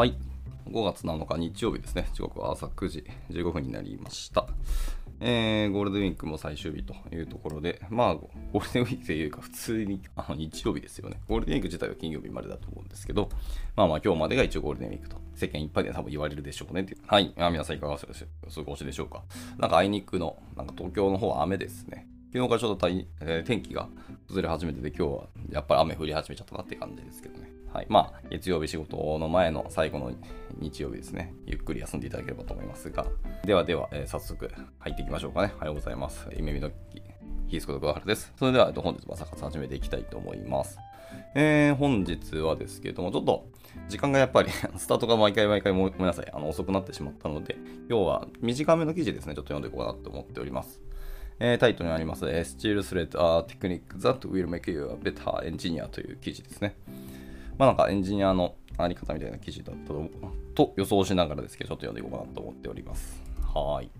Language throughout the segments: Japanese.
はい。5月7日日曜日ですね。時刻は朝9時15分になりました。えー、ゴールデンウィークも最終日というところで、まあ、ゴールデンウィークというか、普通にあの日曜日ですよね。ゴールデンウィーク自体は金曜日までだと思うんですけど、まあまあ、今日までが一応ゴールデンウィークと、世間一般で多分言われるでしょうねっていう。はい。皆さんいかがお過ごしでしょうか。なんか、あいにくの、なんか東京の方は雨ですね。昨日からちょっとえー、天気が崩れ始めてて、今日はやっぱり雨降り始めちゃったなって感じですけどね。はい。まあ、月曜日仕事の前の最後の日曜日ですね。ゆっくり休んでいただければと思いますが。ではでは、えー、早速入っていきましょうかね。おはようございます。夢見のキースこと桑原です。それでは、本日も朝活始めていきたいと思います。えー、本日はですけども、ちょっと時間がやっぱり スタートが毎回毎回ごめんなさい、あの遅くなってしまったので、今日は短めの記事ですね、ちょっと読んでいこうかなと思っております。えー、タイトルにあります、 Steel thread technique that will make you a better engineer という記事ですね。まあなんかエンジニアのあり方みたいな記事だったと予想しながらですけど、ちょっと読んでいこうかなと思っております。はい。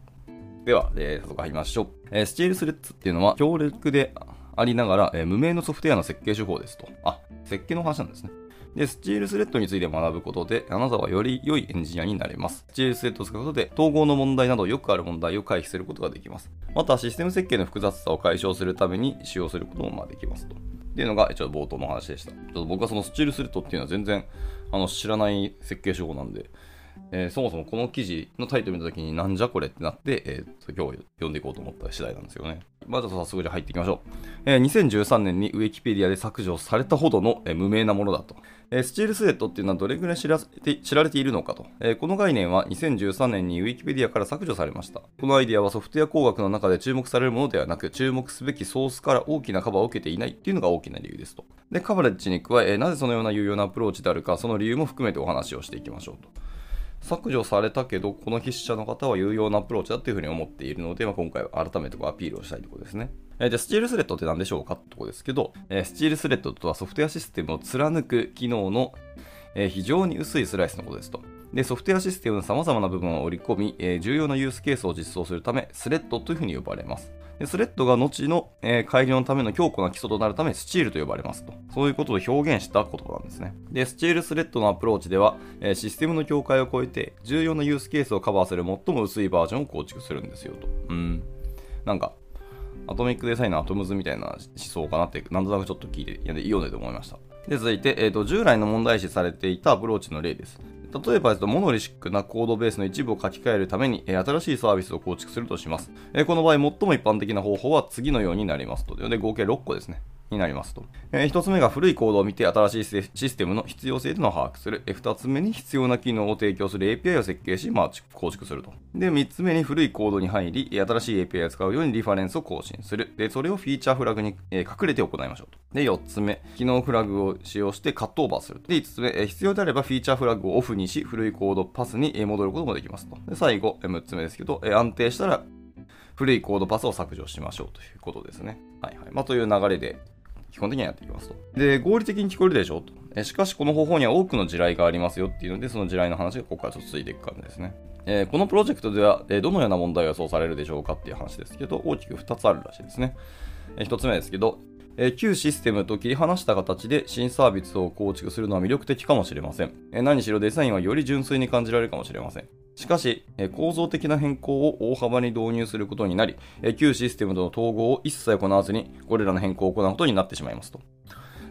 では、えー、早速入りましょう。えー、スチールスレッズっていうのは強力でありながら、えー、無名のソフトウェアの設計手法ですと。あ、設計の話なんですね。で、スチールスレッドについて学ぶことで、あなたはより良いエンジニアになれます。スチールスレッドを使うことで、統合の問題などよくある問題を回避することができます。また、システム設計の複雑さを解消するために使用することもまあできますと。っていうのが、一応冒頭の話でした。ちょっと僕はそのスチールスレッドっていうのは全然あの知らない設計手法なんで、えー、そもそもこの記事のタイトル見たときになんじゃこれってなって、えー、今日読んでいこうと思った次第なんですよね。まず早速じゃ入っていきましょう。えー、2013年にウィキペディアで削除されたほどの、えー、無名なものだと。えー、スチールスレッドっていうのはどれぐらい知らて知られているのかと、えー、この概念は2013年にウィキペディアから削除されました。このアイディアはソフトウェア工学の中で注目されるものではなく、注目すべきソースから大きなカバーを受けていないっていうのが大きな理由ですと。で、カバレッジに加え、なぜそのような有用なアプローチであるか、その理由も含めてお話をしていきましょうと。削除されたけど、この筆者の方は有用なアプローチだというふうに思っているので、まあ、今回は改めてアピールをしたいところですね。えー、じゃあ、スチールスレッドって何でしょうかってとこですけど、えー、スチールスレッドとはソフトウェアシステムを貫く機能の、えー、非常に薄いスライスのことですと。で、ソフトウェアシステムの様々な部分を織り込み、えー、重要なユースケースを実装するため、スレッドというふうに呼ばれます。でスレッドが後の、えー、改良のための強固な基礎となるため、スチールと呼ばれますと。そういうことを表現した言葉なんですね。で、スチールスレッドのアプローチでは、えー、システムの境界を越えて、重要なユースケースをカバーする最も薄いバージョンを構築するんですよと。うん。なんか、 Atomic Design の Atoms みたいな思想かなって、なんとなくちょっと聞いて、読んでて思いました。で、続いて、えーと、従来の問題視されていたアプローチの例です。例えば、モノリシックなコードベースの一部を書き換えるために、新しいサービスを構築するとします。この場合、最も一般的な方法は次のようになりますと。で、合計6個ですね。になりますと。えー、1つ目が古いコードを見て新しいシステムの必要性というのを把握する。え、2つ目に必要な機能を提供する API を設計し、まあ、構築すると。で、3つ目に古いコードに入り、新しい API を使うようにリファレンスを更新する。で、それをフィーチャーフラグに、えー、隠れて行いましょうと。で、4つ目、機能フラグを使用してカットオーバーすると。で、5つ目、えー、必要であればフィーチャーフラグをオフにし、古いコードパスに戻ることもできますと。で、最後、6つ目ですけど、えー、安定したら古いコードパスを削除しましょうということですね。はいはい。まあ、という流れで、基本的にはやっていきますと。で、合理的に聞こえるでしょうと。えしかし、この方法には多くの地雷がありますよっていうので、その地雷の話がここからちょっと続いていく感じですね。えー、このプロジェクトでは、えどのような問題が予想されるでしょうかっていう話ですけど、大きく2つあるらしいですね。えー、1つ目ですけど、え、旧システムと切り離した形で新サービスを構築するのは魅力的かもしれません。え何しろデザインはより純粋に感じられるかもしれません。しかし、構造的な変更を大幅に導入することになり、旧システムとの統合を一切行わずに、これらの変更を行うことになってしまいますと。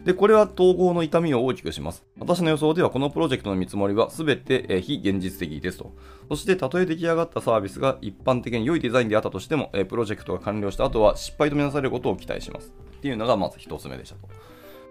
で、これは統合の痛みを大きくします。私の予想ではこのプロジェクトの見積もりは全て非現実的ですと。そして、たとえ出来上がったサービスが一般的に良いデザインであったとしても、プロジェクトが完了した後は失敗とみなされることを期待します。っていうのがまず一つ目でしたと。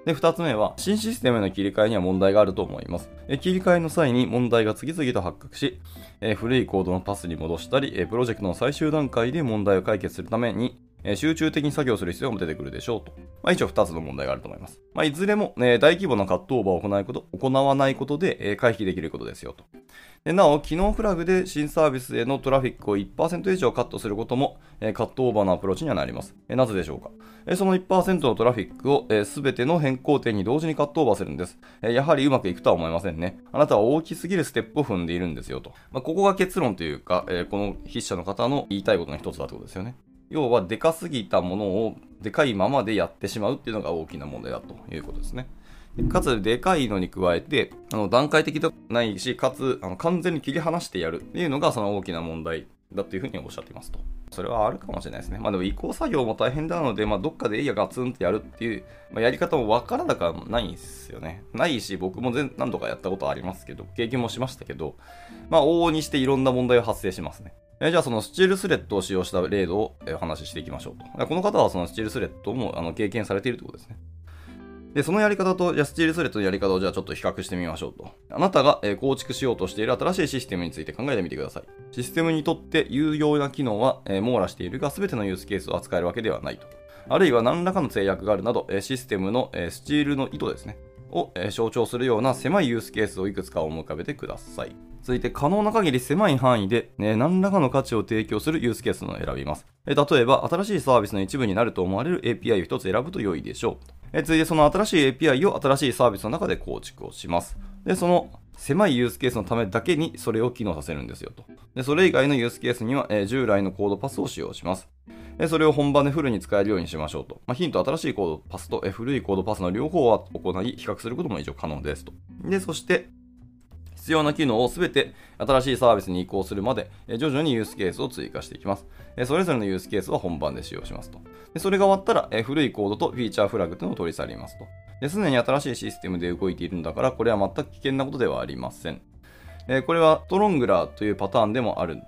で、二つ目は、新システムへの切り替えには問題があると思います。え切り替えの際に問題が次々と発覚し、え古いコードのパスに戻したり、えプロジェクトの最終段階で問題を解決するために、え集中的に作業する必要も出てくるでしょうと。まあ、一応2つの問題があると思います。まあ、いずれも、ね、大規模なカットオーバーを行うこと行わないことで、え回避できることですよと。でなお、機能フラグで新サービスへのトラフィックを1%以上カットすることも、えカットオーバーのアプローチにはなります。えなぜでしょうか、えその1%のトラフィックをすべ、ての変更点に同時にカットオーバーするんです、えやはりうまくいくとは思いませんね。あなたは大きすぎるステップを踏んでいるんですよと。まあ、ここが結論というか、えこの筆者の方の言いたいことの一つだということですよね。要は、でかすぎたものをでかいままでやってしまうっていうのが大きな問題だということですね。かつでかいのに加えて、あの段階的ではないし、かつあの完全に切り離してやるっていうのがその大きな問題だというふうにおっしゃっていますと。それはあるかもしれないですね。まあでも移行作業も大変なので、まあどっかでいいやガツンとやるっていう、まあ、やり方もわからなくはないんですよね。ないし、僕も全何度かやったことありますけど、経験もしましたけど、まあ往々にしていろんな問題が発生しますね。えじゃあそのスチールスレッドを使用した例をお話ししていきましょうと。この方はそのスチールスレッドもあの経験されているということですね。で、そのやり方と、じゃスチールスレッドのやり方をじゃあちょっと比較してみましょうと。あなたが、構築しようとしている新しいシステムについて考えてみてください。システムにとって有用な機能は、網羅しているが、全てのユースケースを扱えるわけではないと。あるいは何らかの制約があるなど、システムの、スチールの糸ですね。を、象徴するような狭いユースケースをいくつか思い浮かべてください。続いて、可能な限り狭い範囲で、ね、何らかの価値を提供するユースケースを選びます。え例えば、新しいサービスの一部になると思われる API を一つ選ぶと良いでしょう。え続いてその新しい API を新しいサービスの中で構築をします。で、その狭いユースケースのためだけにそれを機能させるんですよと。で、それ以外のユースケースには、え従来のコードパスを使用します。それを本番でフルに使えるようにしましょうと。まあ、ヒント、新しいコードパスと古いコードパスの両方は行い、比較することも一応可能ですと。で、そして、必要な機能をすべて新しいサービスに移行するまで、徐々にユースケースを追加していきます。それぞれのユースケースは本番で使用しますと。それが終わったら、古いコードとフィーチャーフラグというのを取り去りますと。すでに新しいシステムで動いているんだから、これは全く危険なことではありません。これはトロングラーというパターンでもある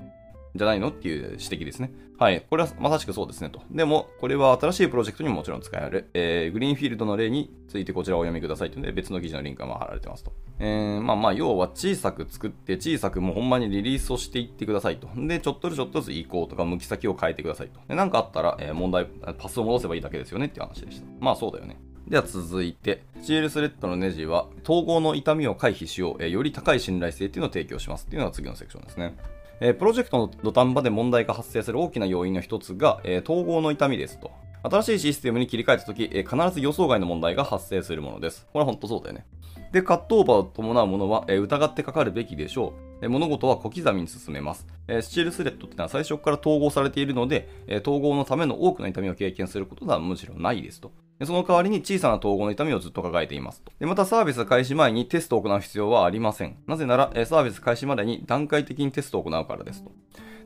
じゃないの？っていう指摘ですね。はい。これはまさしくそうですねと。でも、これは新しいプロジェクトにももちろん使える。えー、グリーンフィールドの例についてこちらをお読みくださいというので、別の記事のリンクが貼られてますと。えー、まあまあ、要は小さく作って、小さくもうほんまにリリースをしていってくださいと。で、ちょっとずつちょっとずつ移行とか向き先を変えてくださいと。で、なんかあったら、えー、問題、パスを戻せばいいだけですよねっていう話でした。まあそうだよね。では続いて、スチールスレッドのネジは統合の痛みを回避しよう、え、より高い信頼性っていうのを提供しますっていうのが次のセクションですね。えプロジェクトの土壇場で問題が発生する大きな要因の一つが、え統合の痛みですと。新しいシステムに切り替えたとき、え必ず予想外の問題が発生するものです。これは本当そうだよね。で、カットオーバーを伴うものは、え疑ってかかるべきでしょう。物事は小刻みに進めます。えスチールスレッドっていうのは最初から統合されているので、え統合のための多くの痛みを経験することはむしろないですと。その代わりに小さな統合の痛みをずっと抱えていますと。でまたサービス開始前にテストを行う必要はありません。なぜなら、サービス開始までに段階的にテストを行うからですと。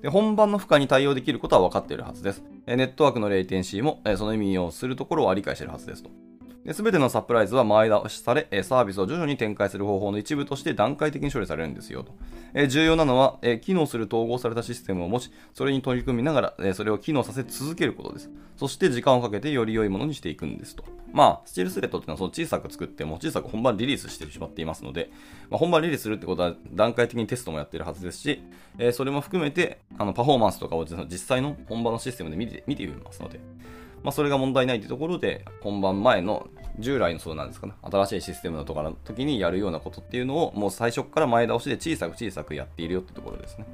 で本番の負荷に対応できることは分かっているはずです。ネットワークのレイテンシーもその意味をするところは理解しているはずですと。すべてのサプライズは前倒しされ、サービスを徐々に展開する方法の一部として段階的に処理されるんですよと。え重要なのは、え機能する統合されたシステムを持ち、それに取り組みながら、えそれを機能させ続けることです。そして時間をかけてより良いものにしていくんですと。まあ、スチールスレッドっていうのはその小さく作っても小さく本番リリースしてしまっていますので、まあ、本番リリースするってことは段階的にテストもやってるはずですし、えそれも含めてあのパフォーマンスとかを実際の本番のシステムで見て見てみますので、まあ、それが問題ないというところで、本番前の従来のそうなんですかね、新しいシステムのとかの時にやるようなことっていうのを、もう最初から前倒しで小さく小さくやっているよってところですね。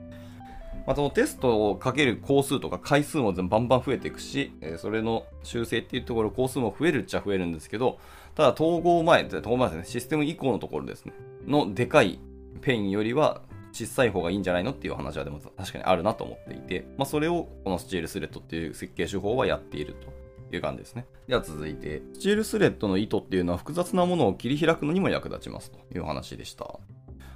まあ、そのテストをかける工数とか回数もバンバン増えていくし、えそれの修正っていうところ、工数も増えるっちゃ増えるんですけど、ただ統合前、統合前ですね、システム以降のところですね、のでかい pain よりは小さい方がいいんじゃないのっていう話はでも確かにあるなと思っていて、まあ、それをこのスチールスレッドっていう設計手法はやっているという感じですね。では続いて、スチールスレッドの糸っていうのは複雑なものを切り開くのにも役立ちますという話でした。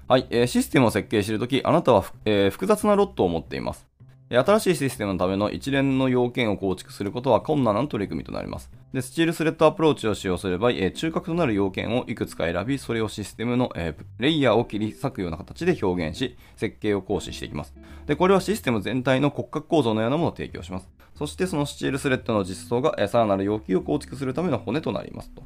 はい、えー、システムを設計しているとき、あなたは、えー、複雑なロットを持っています。新しいシステムのための一連の要件を構築することは困難な取り組みとなります。でスチールスレッドアプローチを使用すれば、えー、中核となる要件をいくつか選び、それをシステムの、えー、レイヤーを切り裂くような形で表現し、設計を行使していきます。で、これはシステム全体の骨格構造のようなものを提供します。そしてその steel thread の実装が、さらなる要求を構築するための骨となりますと。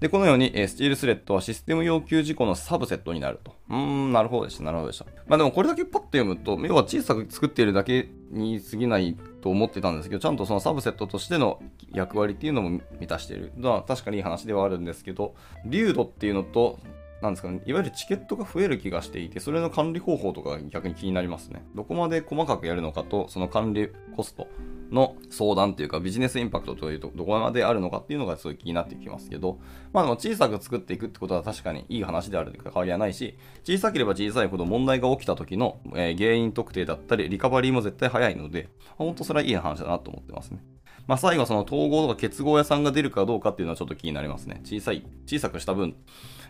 で、このように、え、スチールスレッドはシステム要求事項のサブセットになると。うーん、なるほどでした、なるほどでした。まあでもこれだけパッと読むと、要は小さく作っているだけに過ぎないと思ってたんですけど、ちゃんとそのサブセットとしての役割っていうのも満たしている。まあ確かにいい話ではあるんですけど、リュードっていうのと、なんですかね、いわゆるチケットが増える気がしていて、それの管理方法とかが逆に気になりますね。どこまで細かくやるのかと、その管理コストの相談というか、ビジネスインパクトというと、どこまであるのかっていうのがすごい気になってきますけど、まあでも小さく作っていくってことは確かにいい話であると変わりはないし、小さければ小さいほど問題が起きた時の、え、原因特定だったり、リカバリーも絶対早いので、本当それはいい話だなと思ってますね。まあ、最後その統合とか結合屋さんが出るかどうかっていうのはちょっと気になりますね。小さい、小さくした分、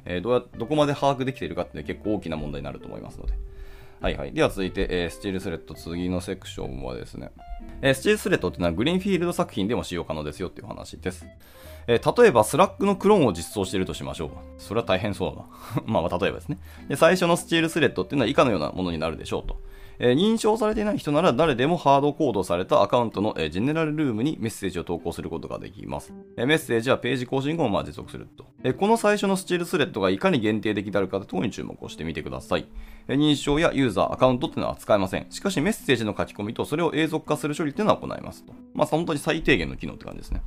えー、どうや、どこまで把握できているかっていうのは結構大きな問題になると思いますので。はいはい。では続いて、えー、 steel thread 次のセクションはですね、えー、 steel thread っていうのは greenfield 作品でも使用可能ですよっていう話です。えー、例えば、スラックのクローンを実装しているとしましょう。それは大変そうだな。まあ、例えばですねで。最初の steel thread っていうのは以下のようなものになるでしょうと。認証されていない人なら誰でもハードコードされたアカウントの、ジェネラルルームにメッセージを投稿することができます。メッセージはページ更新後もまあ持続すると、この最初の steel thread がいかに限定的であるかというところに注目をしてみてください。認証やユーザー、アカウントっていうのは使えません。しかしメッセージの書き込みとそれを永続化する処理っていうのは行いますと。まあ本当に最低限の機能って感じですね。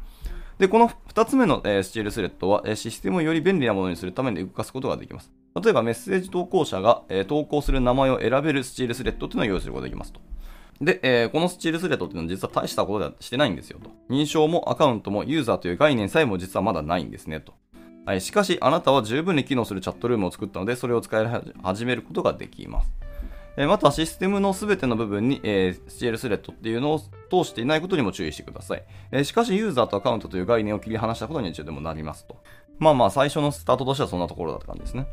で、この2つ目の、 steel thread は、システムをより便利なものにするために動かすことができます。例えば、メッセージ投稿者が、えー、投稿する名前を選べる steel thread というのを用意することができますと。で、えー、この steel thread っていうのは実は大したことではしてないんですよと。認証もアカウントもユーザーという概念さえも実はまだないんですねと。はい、しかし、あなたは十分に機能するチャットルームを作ったので、それを使い始めることができます。えまたシステムの全ての部分に、えー、CL スレッドっていうのを通していないことにも注意してください、えしかしユーザーとアカウントという概念を切り離したことに一応でもなりますと。まあまあ最初のスタートとしてはそんなところだった感じですね。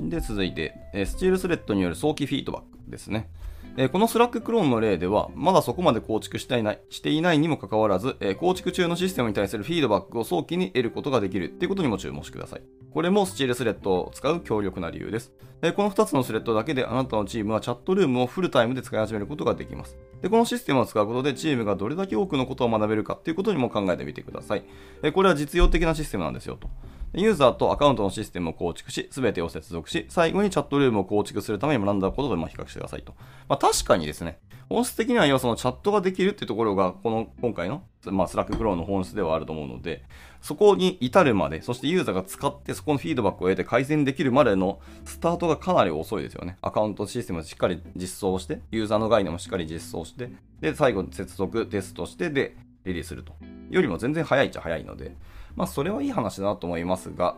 で、続いて、え steel thread による早期フィードバックですね。えこのスラッククローンの例では、まだそこまで構築していないしていないにもかかわらず、え構築中のシステムに対するフィードバックを早期に得ることができるっていうことにも注目してください。これも steel thread を使う強力な理由です。えこの2つのスレッドだけであなたのチームはチャットルームをフルタイムで使い始めることができます。でこのシステムを使うことでチームがどれだけ多くのことを学べるかっていうことにも考えてみてください。えこれは実用的なシステムなんですよと。ユーザーとアカウントのシステムを構築し、すべてを接続し、最後にチャットルームを構築するために学んだことで比較してくださいと。まあ、確かにですね、本質的には要はそのチャットができるっていうところが、この今回の、まあ、スラッククローンの本質ではあると思うので、そこに至るまで、そしてユーザーが使ってそこのフィードバックを得て改善できるまでのスタートがかなり遅いですよね。アカウントシステムをしっかり実装して、ユーザーの概念もしっかり実装して、で、最後に接続、テストして、で、リリースすると。よりも全然早いっちゃ早いので、まあ、それはいい話だなと思いますが、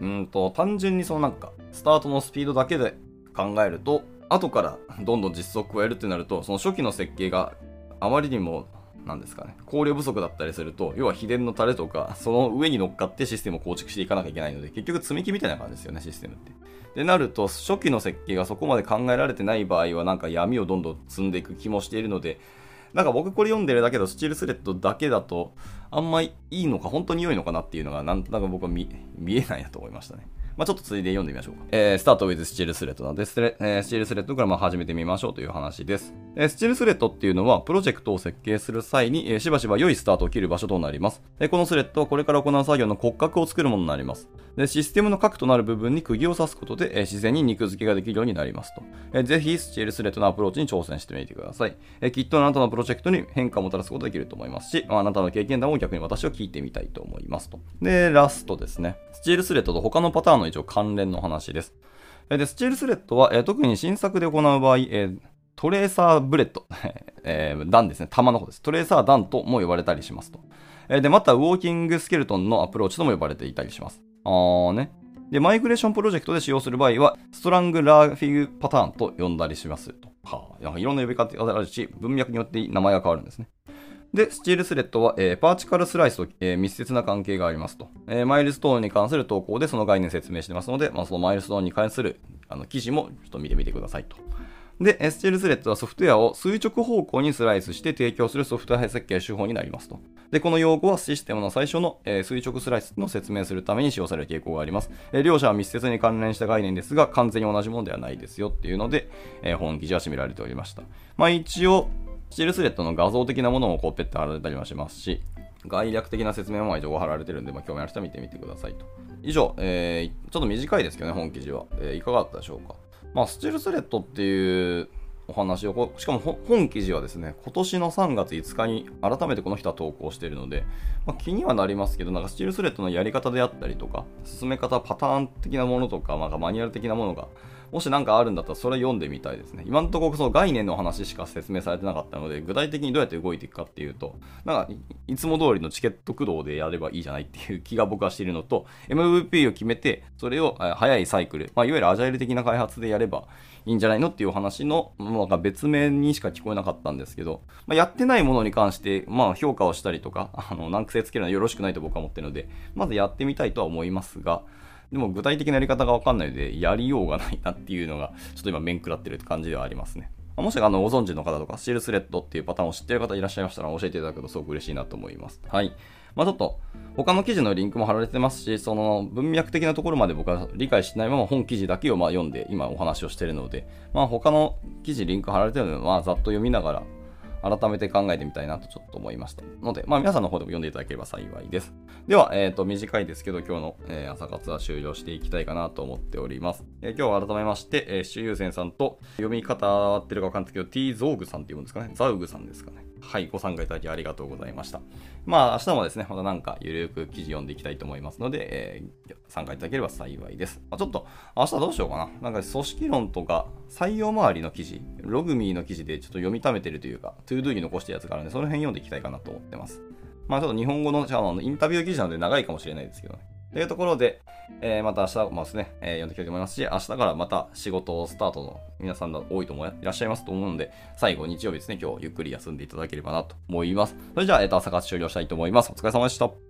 うんと、単純にそのなんか、スタートのスピードだけで考えると、後からどんどん実装を加えるってなると、その初期の設計があまりにも、なんですかね、考慮不足だったりすると、要は秘伝のタレとか、その上に乗っかってシステムを構築していかなきゃいけないので、結局積み木みたいな感じですよね、システムって。でなると、初期の設計がそこまで考えられてない場合は、なんか闇をどんどん積んでいく気もしているので、なんか僕これ読んでるだけど、 steel thread だけだと、あんまいいのか、本当に良いのかなっていうのが、なんとなく僕は見えないなと思いましたね。まあ、ちょっと続いて読んでみましょうか。えー、スタート with スチールスレッドなので、ステレえ、スチールスレッドからま始めてみましょうという話です。え、 steel thread っていうのは、プロジェクトを設計する際に、え、しばしば良いスタートを切る場所となります。え、このスレッドはこれから行う作業の骨格を作るものになります。でシステムの核となる部分に釘を刺すことで、え、自然に肉付けができるようになりますと。えー、ぜひ、 steel thread のアプローチに挑戦してみてください。え、きっとあなたのプロジェクトに変化をもたらすことができると思いますし、まああなたの経験談を逆に私を聞いてみたいと思いますと。で、ラストですね。 steel thread と他のパターンの一応関連の話です。で、 steel thread は、え特に新作で行う場合、え tracer bullet、えー、弾ですね、玉の方です。 tracer 弾とも呼ばれたりしますと。えで、また、 walking skeleton のアプローチとも呼ばれていたりします。あーね。で、マイグレーションプロジェクトで使用する場合は、 strangler fig pattern と呼んだりしますと。はあ、いろんな呼び方があるし、文脈によって名前が変わるんですね。で、 steel thread は、えー、 vertical slice と、えー、密接な関係がありますと、えー、マイルストーンに関する投稿でその概念説明してますので、まあ、そのマイルストーンに関するあの記事もちょっと見てみてくださいと。で、 steel thread はソフトウェアを垂直方向にスライスして提供するソフトウェア設計手法になりますと。で、この用語はシステムの最初の、えー、垂直スライスの説明するために使用される傾向があります。えー、両者は密接に関連した概念ですが、完全に同じものではないですよっていうので、えー、本記事は締められておりました。まあ一応、 steel thread の画像的なものもこうペッて貼られたりもしますし、概略的な説明も一応貼られてるんで、まあ、興味ある人は見てみてくださいと。以上、えー、ちょっと短いですけどね、本記事は。えー、いかがだったでしょうか。まあ、 steel thread っていうお話を、しかも本記事はですね、今年の3月5日に改めてこの人は投稿しているので、まあ、気にはなりますけど、なんかスチールスレッドのやり方であったりとか、進め方、パターン的なものとか、なんかマニュアル的なものがもし何かあるんだったらそれ読んでみたいですね。今のところその概念の話しか説明されてなかったので、具体的にどうやって動いていくかっていうと、なんかいつも通りのチケット駆動でやればいいじゃないっていう気が僕はしているのと、MVP を決めて、それを早いサイクル、まあ、いわゆるアジャイル的な開発でやればいいんじゃないのっていう話の、ま別名にしか聞こえなかったんですけど、まあ、やってないものに関して、まあ、評価をしたりとか、あの、難癖つけるのはよろしくないと僕は思ってるので、まずやってみたいとは思いますが、でも具体的なやり方がわかんないので、やりようがないなっていうのが、ちょっと今面食らってるって感じではありますね。もしあのご存知の方とか、スチールスレッドっていうパターンを知ってる方いらっしゃいましたら教えていただくとすごく嬉しいなと思います。はい。まあ、ちょっと他の記事のリンクも貼られてますし、その文脈的なところまで僕は理解しないまま本記事だけをまあ読んで今お話をしてるので、まあ、他の記事リンク貼られてるので、まあ、ざっと読みながら改めて考えてみたいなとちょっと思いました。ので、まあ皆さんの方でも読んでいただければ幸いです。では、えっ、ー、と、短いですけど、今日の、えー、朝活は終了していきたいかなと思っております。えー、今日は改めまして、えー、シュユーセンさんと読み方合ってるかわかんないですけど、T ゾーグさんっていうんですかね？ザウグさんですかね？はい、ご参加いただきありがとうございました。まあ、明日もですね、またなんかゆるく記事読んでいきたいと思いますので、えー、参加いただければ幸いです。まあ、ちょっと、明日どうしようかな。なんか組織論とか、採用周りの記事、ログミーの記事でちょっと読み溜めてるというか、 ToDo に残したやつがあるんで、その辺読んでいきたいかなと思ってます。まあ、ちょっと日本語の、じゃあ、インタビュー記事なので長いかもしれないですけどね。というところで、えー、また明日もですね、えー、読んでいきたいと思いますし、明日からまた仕事をスタートの皆さんが多いと思いらっしゃいますと思うので、最後日曜日ですね、今日ゆっくり休んでいただければなと思います。それじゃあ、えっ、ー、と、朝活終了したいと思います。お疲れ様でした。